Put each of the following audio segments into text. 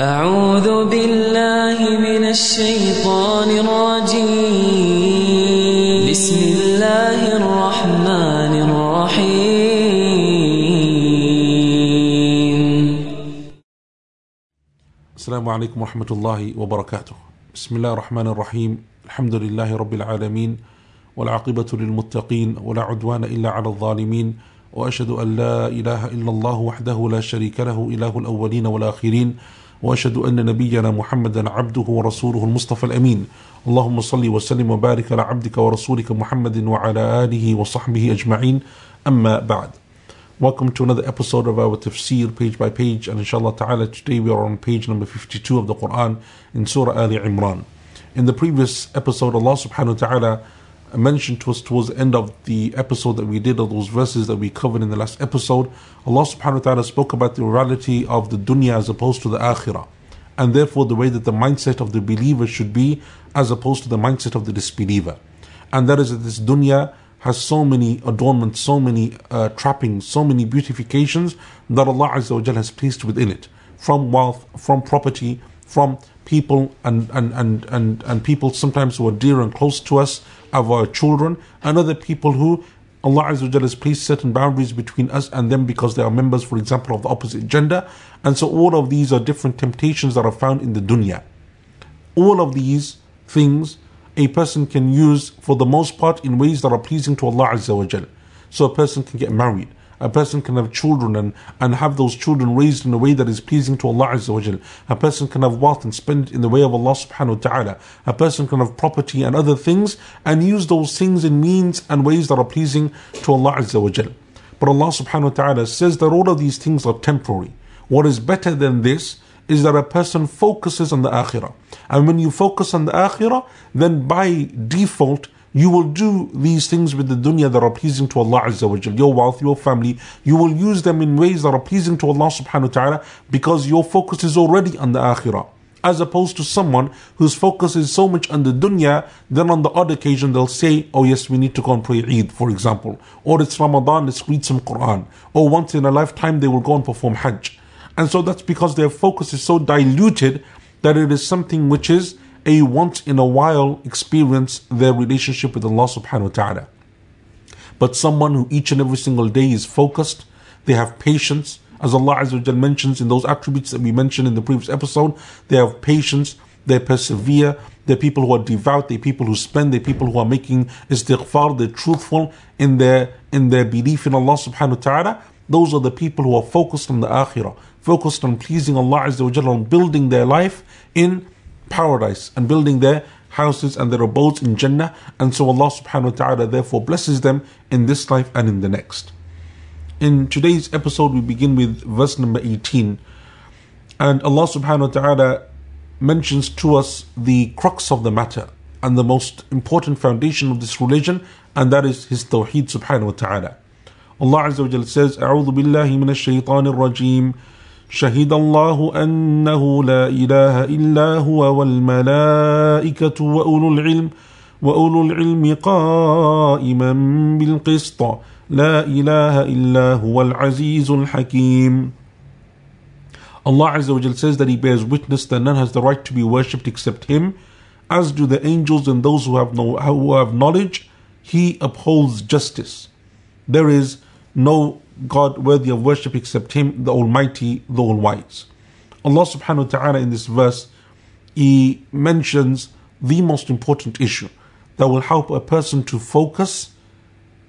أعوذ بالله من الشيطان الرجيم. بسم الله الرحمن الرحيم. السلام عليكم ورحمة الله وبركاته. بسم الله الرحمن الرحيم. الحمد لله رب العالمين والعاقبة للمتقين ولا عدوان إلا على الظالمين وأشهد أن لا إله إلا الله وحده لا شريك له إله الأولين والآخرين وأشهد أن نبينا محمدا عبده ورسوله المصطفى الأمين اللهم صل وسلم وبارك على عبدك ورسولك محمد وعلى آله وصحبه أجمعين أما بعد Welcome to another episode of our tafsir page by page and inshallah ta'ala today we are on page number 52 of the Quran in Surah Ali Imran. In the previous episode Allah subhanahu wa ta'ala mentioned to us towards the end of the episode that we did of those verses that we covered in the last episode Allah subhanahu wa ta'ala spoke about the reality of the dunya as opposed to the akhirah and therefore the way that the mindset of the believer should be as opposed to the mindset of the disbeliever and that is that this dunya has so many adornments, so many uh, trappings, so many beautifications that Allah Azza wa has placed within it. From wealth, from property, from people and, and, and, and, and people sometimes who are dear and close to us, of our children, and other people who Allah Azza has placed certain boundaries between us and them because they are members, for example, of the opposite gender. And so all of these are different temptations that are found in the dunya. All of these things a person can use for the most part in ways that are pleasing to Allah Azza. So a person can get married, a person can have children and, and have those children raised in a way that is pleasing to Allah Azza wa. A person can have wealth and spend it in the way of Allah subhanahu wa ta'ala. A person can have property and other things and use those things in means and ways that are pleasing to Allah Azza wa. But Allah subhanahu wa ta'ala says that all of these things are temporary. What is better than this is that a person focuses on the akhirah. And when you focus on the akhirah, then by default, you will do these things with the dunya that are pleasing to Allah Azza wa Jal, your wealth, your family. You will use them in ways that are pleasing to Allah subhanahu wa ta'ala because your focus is already on the akhirah. As opposed to someone whose focus is so much on the dunya, then on the odd occasion they'll say, Oh, yes, we need to go and pray Eid, for example. Or it's Ramadan, let's read some Quran. Or once in a lifetime they will go and perform Hajj. And so that's because their focus is so diluted that it is something which is a once in a while experience their relationship with Allah subhanahu wa ta'ala. But someone who each and every single day is focused, they have patience, as Allah Azza mentions in those attributes that we mentioned in the previous episode, they have patience, they persevere, they're people who are devout, they're people who spend, they're people who are making istighfar, they're truthful in their in their belief in Allah subhanahu wa ta'ala. Those are the people who are focused on the akhirah, focused on pleasing Allah Azza wa on building their life in paradise and building their houses and their abodes in Jannah. And so Allah subhanahu wa ta'ala therefore blesses them in this life and in the next. In today's episode, we begin with verse number 18. And Allah subhanahu wa ta'ala mentions to us the crux of the matter and the most important foundation of this religion, and that is His Tawheed subhanahu wa ta'ala. Allah Azza wa Jalla says, أعوذ بالله من الشيطان الرجيم شهد الله أنه لا إله إلا هو والملائكة وأولو العلم وأولو العلم قائما بالقسط لا إله إلا هو العزيز الحكيم Allah Azza wa Jalla says that He bears witness that none has the right to be worshipped except Him, as do the angels and those who have no who have knowledge. He upholds justice. There is no God worthy of worship except Him, the Almighty, the All Wise. Allah subhanahu wa ta'ala in this verse, He mentions the most important issue that will help a person to focus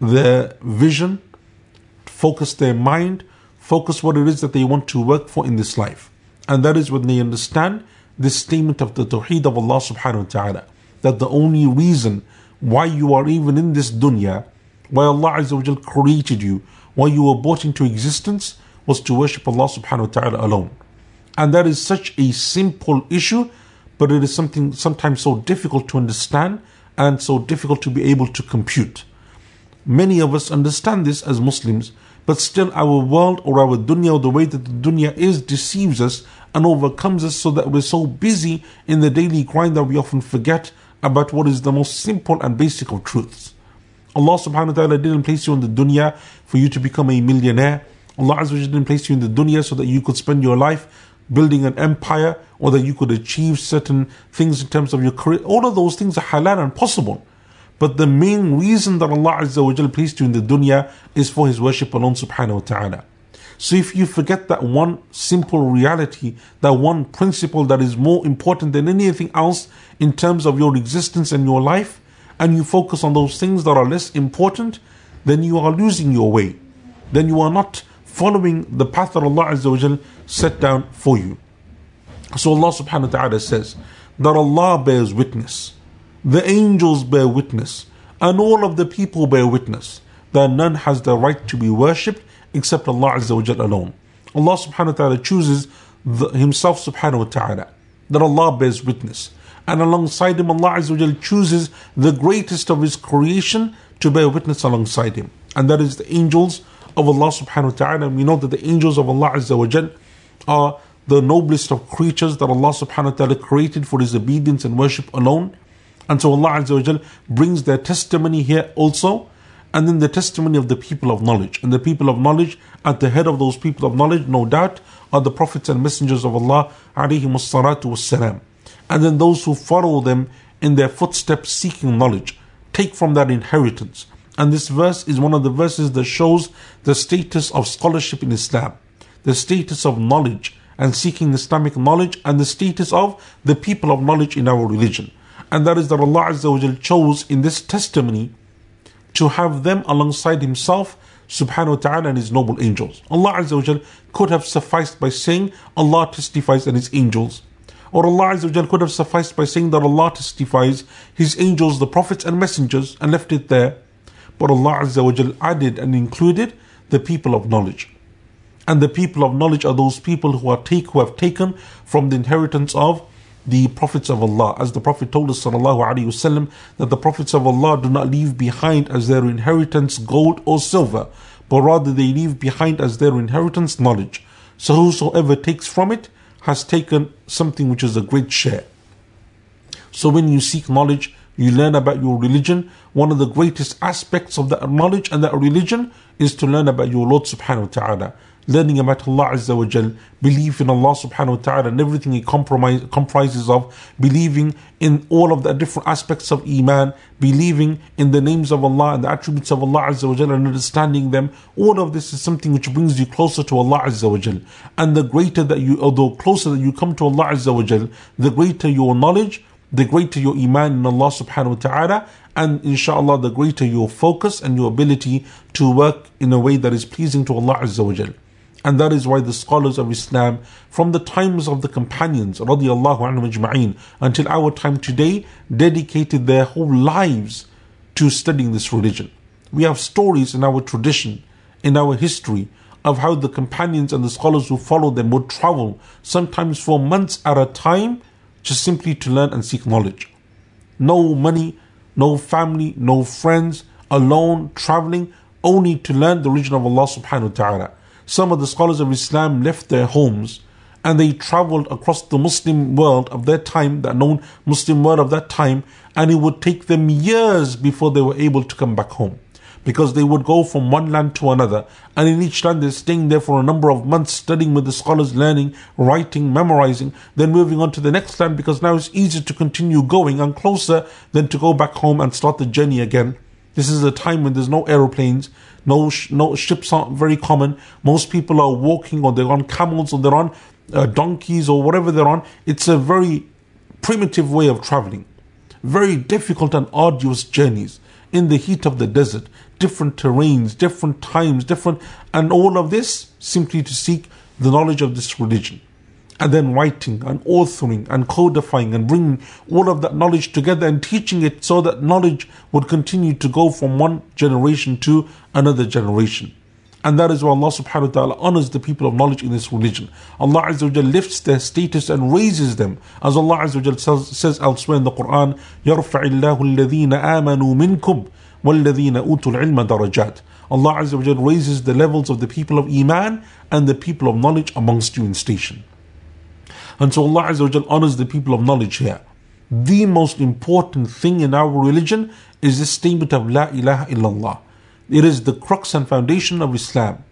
their vision, focus their mind, focus what it is that they want to work for in this life. And that is when they understand this statement of the Tawheed of Allah subhanahu wa ta'ala. That the only reason why you are even in this dunya, why Allah Azza wa created you, why you were brought into existence was to worship Allah subhanahu wa ta'ala alone. And that is such a simple issue, but it is something sometimes so difficult to understand and so difficult to be able to compute. Many of us understand this as Muslims, but still our world or our dunya or the way that the dunya is deceives us and overcomes us so that we're so busy in the daily grind that we often forget about what is the most simple and basic of truths. Allah subhanahu wa ta'ala didn't place you in the dunya for you to become a millionaire. Allah Azza wa didn't place you in the dunya so that you could spend your life building an empire or that you could achieve certain things in terms of your career. All of those things are halal and possible. But the main reason that Allah Azza wa placed you in the dunya is for His worship alone subhanahu wa ta'ala. So if you forget that one simple reality, that one principle that is more important than anything else in terms of your existence and your life, and you focus on those things that are less important, then you are losing your way. Then you are not following the path that Allah Azza set down for you. So Allah subhanahu wa ta'ala says that Allah bears witness, the angels bear witness, and all of the people bear witness that none has the right to be worshipped except Allah Azza alone. Allah subhanahu wa ta'ala chooses the, Himself subhanahu wa ta'ala that Allah bears witness. And alongside Him, Allah Azza chooses the greatest of His creation to bear witness alongside Him. And that is the angels of Allah subhanahu wa ta'ala. And we know that the angels of Allah Azza wa are the noblest of creatures that Allah subhanahu wa ta'ala created for His obedience and worship alone. And so Allah Azza wa brings their testimony here also and then the testimony of the people of knowledge. And the people of knowledge, at the head of those people of knowledge, no doubt, are the prophets and messengers of Allah, alayhim salatu. And then those who follow them in their footsteps seeking knowledge, take from that inheritance. And this verse is one of the verses that shows the status of scholarship in Islam, the status of knowledge and seeking Islamic knowledge, and the status of the people of knowledge in our religion. And that is that Allah Azza chose in this testimony to have them alongside Himself subhanahu wa ta'ala and His noble angels. Allah Azza wa could have sufficed by saying Allah testifies and His angels. Or Allah Azza could have sufficed by saying that Allah testifies His angels, the prophets and messengers and left it there. But Allah Azza added and included the people of knowledge. And the people of knowledge are those people who are take who have taken from the inheritance of the prophets of Allah. As the Prophet told us wasallam that the prophets of Allah do not leave behind as their inheritance gold or silver, but rather they leave behind as their inheritance knowledge. So whosoever takes from it has taken something which is a great share. So when you seek knowledge, you learn about your religion. One of the greatest aspects of that knowledge and that religion is to learn about your Lord subhanahu wa ta'ala learning about Allah Azza wa Jal, belief in Allah subhanahu wa ta'ala and everything it comprises of, believing in all of the different aspects of Iman, believing in the names of Allah and the attributes of Allah Azza wa Jal and understanding them. All of this is something which brings you closer to Allah Azza wa Jal. And the greater that you, although closer that you come to Allah Azza wa Jal, the greater your knowledge, the greater your Iman in Allah subhanahu wa ta'ala, and inshallah the greater your focus and your ability to work in a way that is pleasing to Allah Azza wa Jal. And that is why the scholars of Islam, from the times of the companions, until our time today, dedicated their whole lives to studying this religion. We have stories in our tradition, in our history, of how the companions and the scholars who followed them would travel, sometimes for months at a time, just simply to learn and seek knowledge. No money, no family, no friends, alone, traveling, only to learn the religion of Allah subhanahu wa ta'ala some of the scholars of Islam left their homes and they traveled across the Muslim world of that time, the known Muslim world of that time, and it would take them years before they were able to come back home. Because they would go from one land to another, and in each land they're staying there for a number of months, studying with the scholars, learning, writing, memorizing, then moving on to the next land because now it's easier to continue going and closer than to go back home and start the journey again. This is a time when there's no aeroplanes, no, sh- no ships aren't very common. Most people are walking or they're on camels or they're on uh, donkeys or whatever they're on. It's a very primitive way of traveling. Very difficult and arduous journeys in the heat of the desert, different terrains, different times, different, and all of this simply to seek the knowledge of this religion and then writing and authoring and codifying and bringing all of that knowledge together and teaching it so that knowledge would continue to go from one generation to another generation. And that is why Allah subhanahu wa ta'ala honors the people of knowledge in this religion. Allah Azza wa lifts their status and raises them. As Allah Azza wa says, says elsewhere in the Quran, يَرْفَعِ اللَّهُ الَّذِينَ آمَنُوا مِنْكُمْ وَالَّذِينَ أُوتُوا الْعِلْمَ دَرَجَاتٍ Allah Azza wa raises the levels of the people of Iman and the people of knowledge amongst you in station. And so Allah Azza wa honors the people of knowledge here. The most important thing in our religion is the statement of La ilaha illallah. It is the crux and foundation of Islam.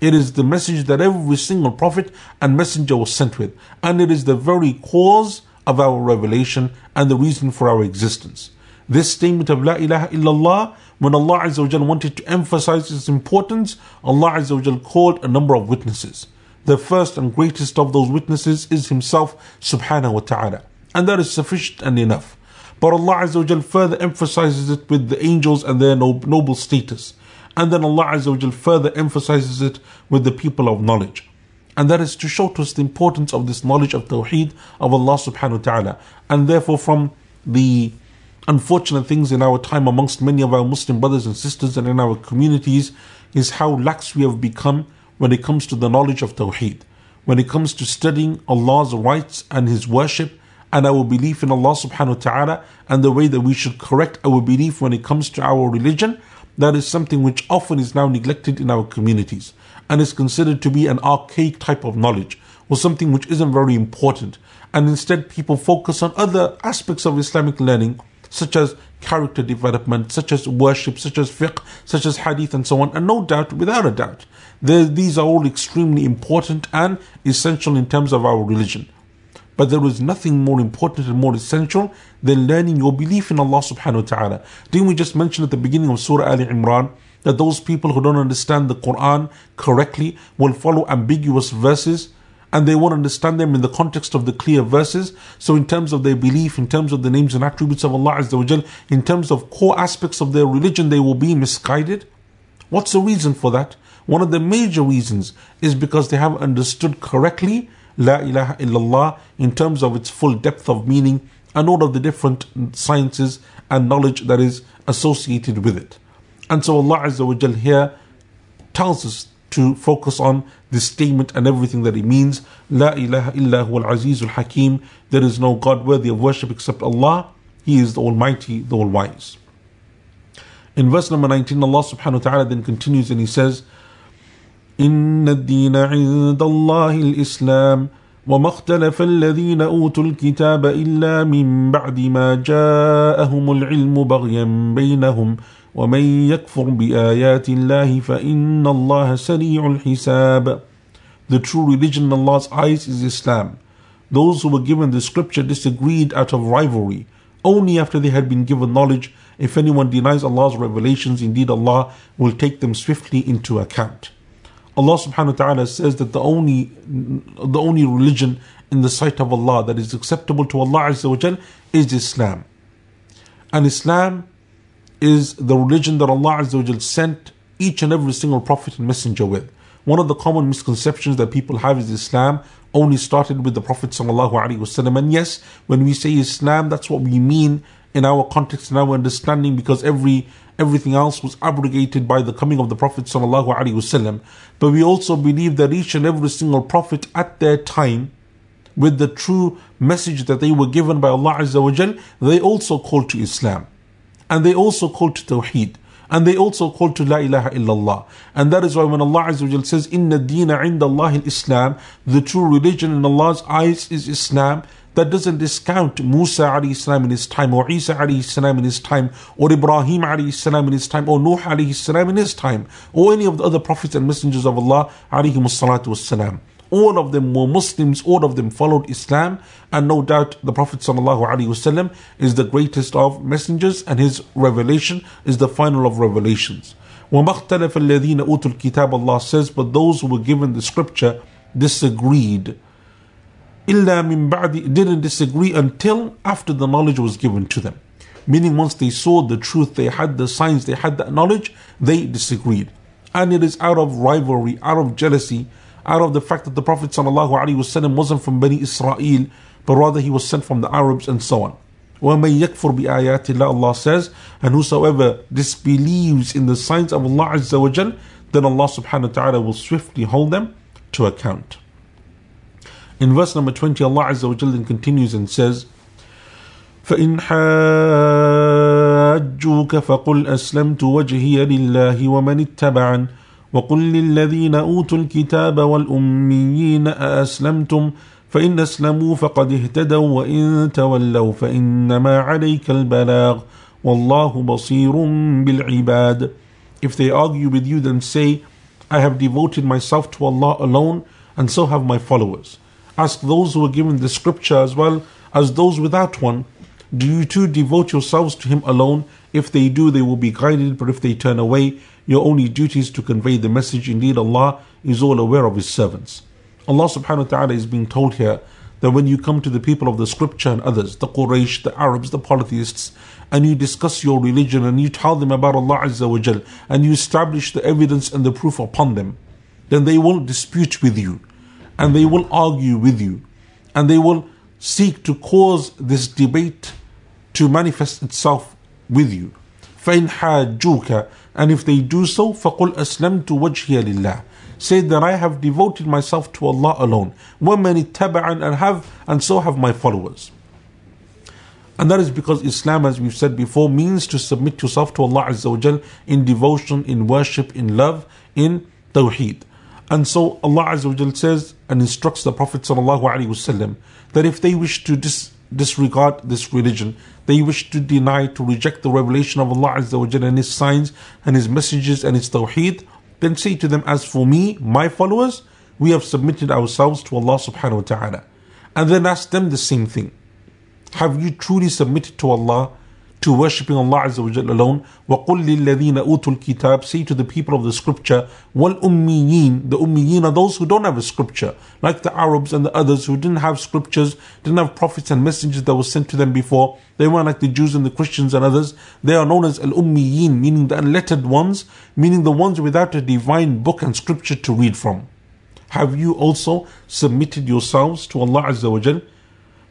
It is the message that every single prophet and messenger was sent with. And it is the very cause of our revelation and the reason for our existence. This statement of La ilaha illallah, when Allah Azza wa wanted to emphasize its importance, Allah Azza wa called a number of witnesses. The first and greatest of those witnesses is Himself subhanahu wa ta'ala. And that is sufficient and enough. But Allah Azza wa further emphasizes it with the angels and their noble status. And then Allah Azza wa further emphasizes it with the people of knowledge. And that is to show to us the importance of this knowledge of Tawheed of Allah subhanahu wa ta'ala. And therefore from the unfortunate things in our time amongst many of our Muslim brothers and sisters and in our communities is how lax we have become when it comes to the knowledge of Tawheed. When it comes to studying Allah's rights and His worship and our belief in Allah subhanahu wa ta'ala and the way that we should correct our belief when it comes to our religion, that is something which often is now neglected in our communities and is considered to be an archaic type of knowledge or something which isn't very important. And instead, people focus on other aspects of Islamic learning, such as character development, such as worship, such as fiqh, such as hadith, and so on. And no doubt, without a doubt, these are all extremely important and essential in terms of our religion. But there is nothing more important and more essential than learning your belief in Allah subhanahu wa ta'ala. Didn't we just mention at the beginning of Surah Al Imran that those people who don't understand the Quran correctly will follow ambiguous verses and they won't understand them in the context of the clear verses. So, in terms of their belief, in terms of the names and attributes of Allah Azza in terms of core aspects of their religion, they will be misguided. What's the reason for that? One of the major reasons is because they haven't understood correctly La ilaha illallah in terms of its full depth of meaning and all of the different sciences and knowledge that is associated with it. And so Allah Azza here tells us to focus on this statement and everything that it means. La ilaha illa huwa al-aziz al-hakim. There is no God worthy of worship except Allah. He is the Almighty, the All-Wise. In verse number 19, Allah subhanahu wa ta'ala then continues and He says, إن الدين عند الله الإسلام وما اختلف الذين أوتوا الكتاب إلا من بعد ما جاءهم العلم بغيا بينهم ومن يكفر بآيات الله فإن الله سريع الحساب The true religion in Allah's eyes is Islam. Those who were given the scripture disagreed out of rivalry, only after they had been given knowledge. If anyone denies Allah's revelations, indeed Allah will take them swiftly into account. Allah subhanahu wa ta'ala says that the only the only religion in the sight of Allah that is acceptable to Allah Azza wa is Islam. And Islam is the religion that Allah Azza sent each and every single prophet and messenger with. One of the common misconceptions that people have is Islam only started with the Prophet sallallahu. And yes, when we say Islam, that's what we mean in our context and our understanding because every everything else was abrogated by the coming of the Prophet ﷺ. But we also believe that each and every single prophet at their time, with the true message that they were given by Allah Azza wa they also called to Islam. And they also called to Tawheed. And they also called to La ilaha illallah. And that is why when Allah Azza says, Inna dina inda Allah Islam, the true religion in Allah's eyes is Islam, that doesn't discount Musa alayhi salam in his time, or Isa alayhi salam in his time, or Ibrahim alayhi salam in his time, or Nuh alayhi salam in his time, or any of the other prophets and messengers of Allah alayhi salatu wassalam All of them were Muslims, all of them followed Islam, and no doubt the Prophet ﷺ is the greatest of messengers, and his revelation is the final of revelations. وَمَا اخْتَلَفَ الَّذِينَ أُوتُوا الْكِتَابَ Allah says, but those who were given the scripture disagreed illa min ba'di didn't disagree until after the knowledge was given to them. Meaning once they saw the truth, they had the signs, they had that knowledge, they disagreed. And it is out of rivalry, out of jealousy, out of the fact that the Prophet ﷺ wasn't from Bani Israel, but rather he was sent from the Arabs and so on. وَمَن يَكْفُرْ بِآيَاتِ اللَّهِ Allah says, and whosoever disbelieves in the signs of Allah Azza wa Jal, then Allah subhanahu wa ta'ala will swiftly hold them to account. In verse number 20, Allah Azza wa Jalla continues and says, فإن حاجوك فقل أسلمت وجهي لله ومن اتبعن وقل للذين أوتوا الكتاب والأميين أأسلمتم فإن أسلموا فقد اهتدوا وإن تولوا فإنما عليك البلاغ والله بصير بالعباد If they argue with you then say I have devoted myself to Allah alone, and so have my followers. Ask those who are given the scripture as well as those without one. do you too devote yourselves to Him alone? If they do, they will be guided, but if they turn away, your only duty is to convey the message. Indeed, Allah is all aware of His servants. Allah subhanahu wa ta'ala is being told here that when you come to the people of the scripture and others, the Quraysh, the Arabs, the polytheists, and you discuss your religion and you tell them about Allah Azza wa Jal, and you establish the evidence and the proof upon them, then they will dispute with you, and they will argue with you, and they will seek to cause this debate to manifest itself with you. فإن حاجوك and if they do so فقل أسلمت وجهي لله say that I have devoted myself to Allah alone ومن اتبعن and have and so have my followers and that is because Islam, as we've said before, means to submit yourself to Allah Azza wa Jal in devotion, in worship, in love, in tawheed. And so Allah Azza wa Jal says and instructs the Prophet Sallallahu Alaihi Wasallam that if they wish to dis- disregard this religion, they wish to deny, to reject the revelation of Allah Azza wa Jal and His signs and His messages and His tawheed, then say to them, As for me, my followers, we have submitted ourselves to Allah subhanahu wa ta'ala. And then ask them the same thing. Have you truly submitted to Allah, to worshipping Allah Azza wa Jalla alone? وَقُلْ لِلَّذِينَ أُوتُوا الْكِتَابِ Say to the people of the scripture, وَالْأُمِّيِّينَ The ummiyin are those who don't have a scripture, like the Arabs and the others who didn't have scriptures, didn't have prophets and messengers that were sent to them before. They weren't like the Jews and the Christians and others. They are known as al-ummiyin, meaning the unlettered ones, meaning the ones without a divine book and scripture to read from. Have you also submitted yourselves to Allah Azza wa Jalla?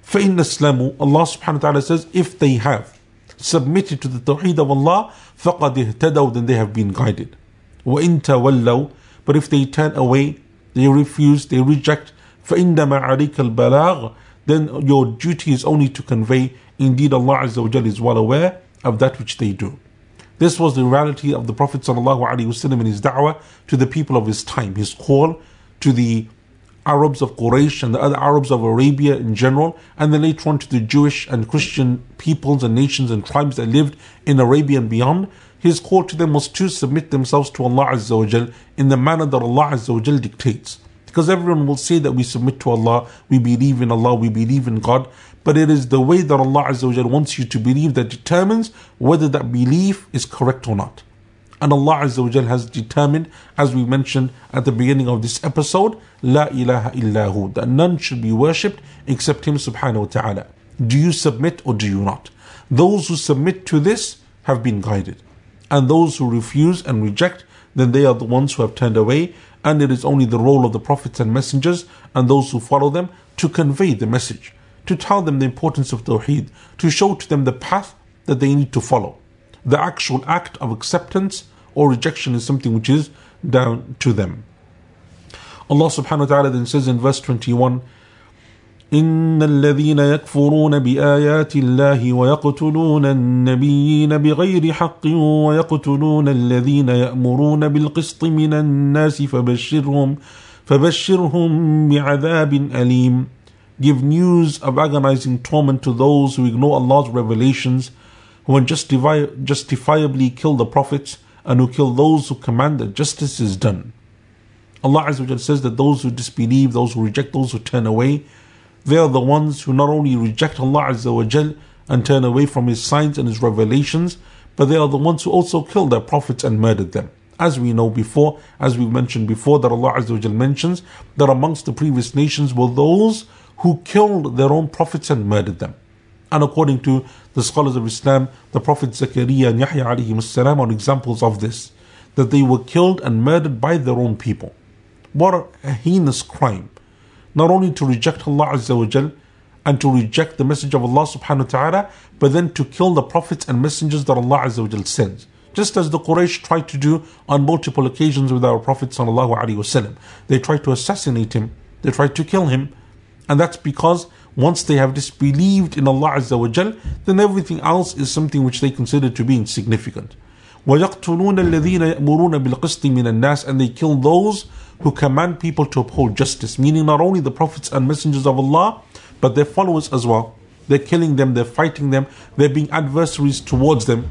فإن أسلموا Allah subhanahu wa ta'ala says if they have submitted to the tawheed of Allah فقد اهتدوا then they have been guided وإن تولوا but if they turn away they refuse they reject فإنما عليك البلاغ then your duty is only to convey indeed Allah Azza wa Jalla is well aware of that which they do this was the reality of the Prophet sallallahu alaihi wasallam in his da'wah to the people of his time his call to the Arabs of Quraysh and the other Arabs of Arabia in general, and then later on to the Jewish and Christian peoples and nations and tribes that lived in Arabia and beyond. His call to them was to submit themselves to Allah Azza wa Jal in the manner that Allah Azza wa Jal dictates. Because everyone will say that we submit to Allah, we believe in Allah, we believe in God, but it is the way that Allah Azza wa Jal wants you to believe that determines whether that belief is correct or not. And Allah Azza wa has determined, as we mentioned at the beginning of this episode, La ilaha illahu, that none should be worshipped except Him subhanahu wa ta'ala. Do you submit or do you not? Those who submit to this have been guided. And those who refuse and reject, then they are the ones who have turned away. And it is only the role of the prophets and messengers and those who follow them to convey the message, to tell them the importance of Tawheed, to show to them the path that they need to follow the actual act of acceptance or rejection is something which is down to them. Allah subhanahu wa ta'ala then says in verse 21 إن الذين يكفرون بآيات الله ويقتلون النبيين بغير حق ويقتلون الذين يأمرون بالقسط من الناس فبشرهم فبشرهم بعذاب أليم Give news of agonizing torment to those who ignore Allah's revelations who unjustifi- justifiably kill the prophets and who kill those who command that justice is done. Allah Azza says that those who disbelieve, those who reject, those who turn away, they are the ones who not only reject Allah Azza and turn away from His signs and His revelations, but they are the ones who also kill their prophets and murdered them. As we know before, as we mentioned before, that Allah Azza mentions that amongst the previous nations were those who killed their own prophets and murdered them. And according to the scholars of Islam, the Prophet Zakaria and Yahya alayhi salam are examples of this, that they were killed and murdered by their own people. What a heinous crime. Not only to reject Allah Azza wa Jal and to reject the message of Allah subhanahu wa ta'ala, but then to kill the prophets and messengers that Allah Azza wa Jal sends. Just as the Quraysh tried to do on multiple occasions with our Prophet wasallam. They tried to assassinate him, they tried to kill him, and that's because once they have disbelieved in Allah Azza wa Jal, then everything else is something which they consider to be insignificant. وَيَقْتُلُونَ الَّذِينَ يَأْمُرُونَ بِالْقِسْطِ مِنَ النَّاسِ And they kill those who command people to uphold justice, meaning not only the prophets and messengers of Allah, but their followers as well. They're killing them, they're fighting them, they're being adversaries towards them.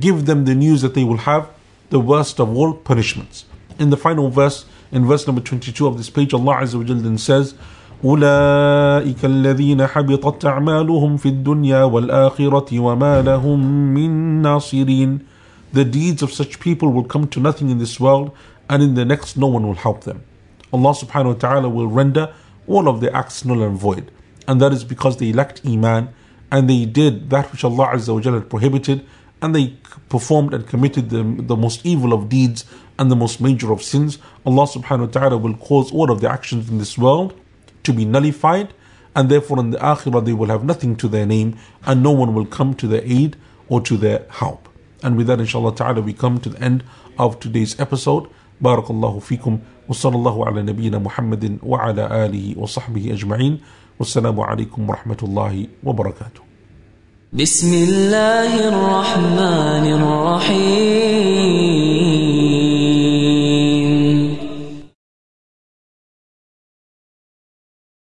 Give them the news that they will have the worst of all punishments. In the final verse, in verse number 22 of this page, Allah Azza wa Jal then says, أولئك الذين حبطت أعمالهم في الدنيا والآخرة وما لهم من ناصرين The deeds of such people will come to nothing in this world and in the next no one will help them. Allah subhanahu wa ta'ala will render all of their acts null and void. And that is because they lacked Iman and they did that which Allah Azza wa Jalla had prohibited and they performed and committed the, the most evil of deeds and the most major of sins. Allah subhanahu wa ta'ala will cause all of their actions in this world to be nullified and therefore in the akhirah they will have nothing to their name and no one will come to their aid or to their help. And with that inshallah ta'ala we come to the end of today's episode. بارك الله فيكم وصلى الله على نبينا محمد وعلى آله وصحبه أجمعين والسلام عليكم ورحمة الله وبركاته بسم الله الرحمن الرحيم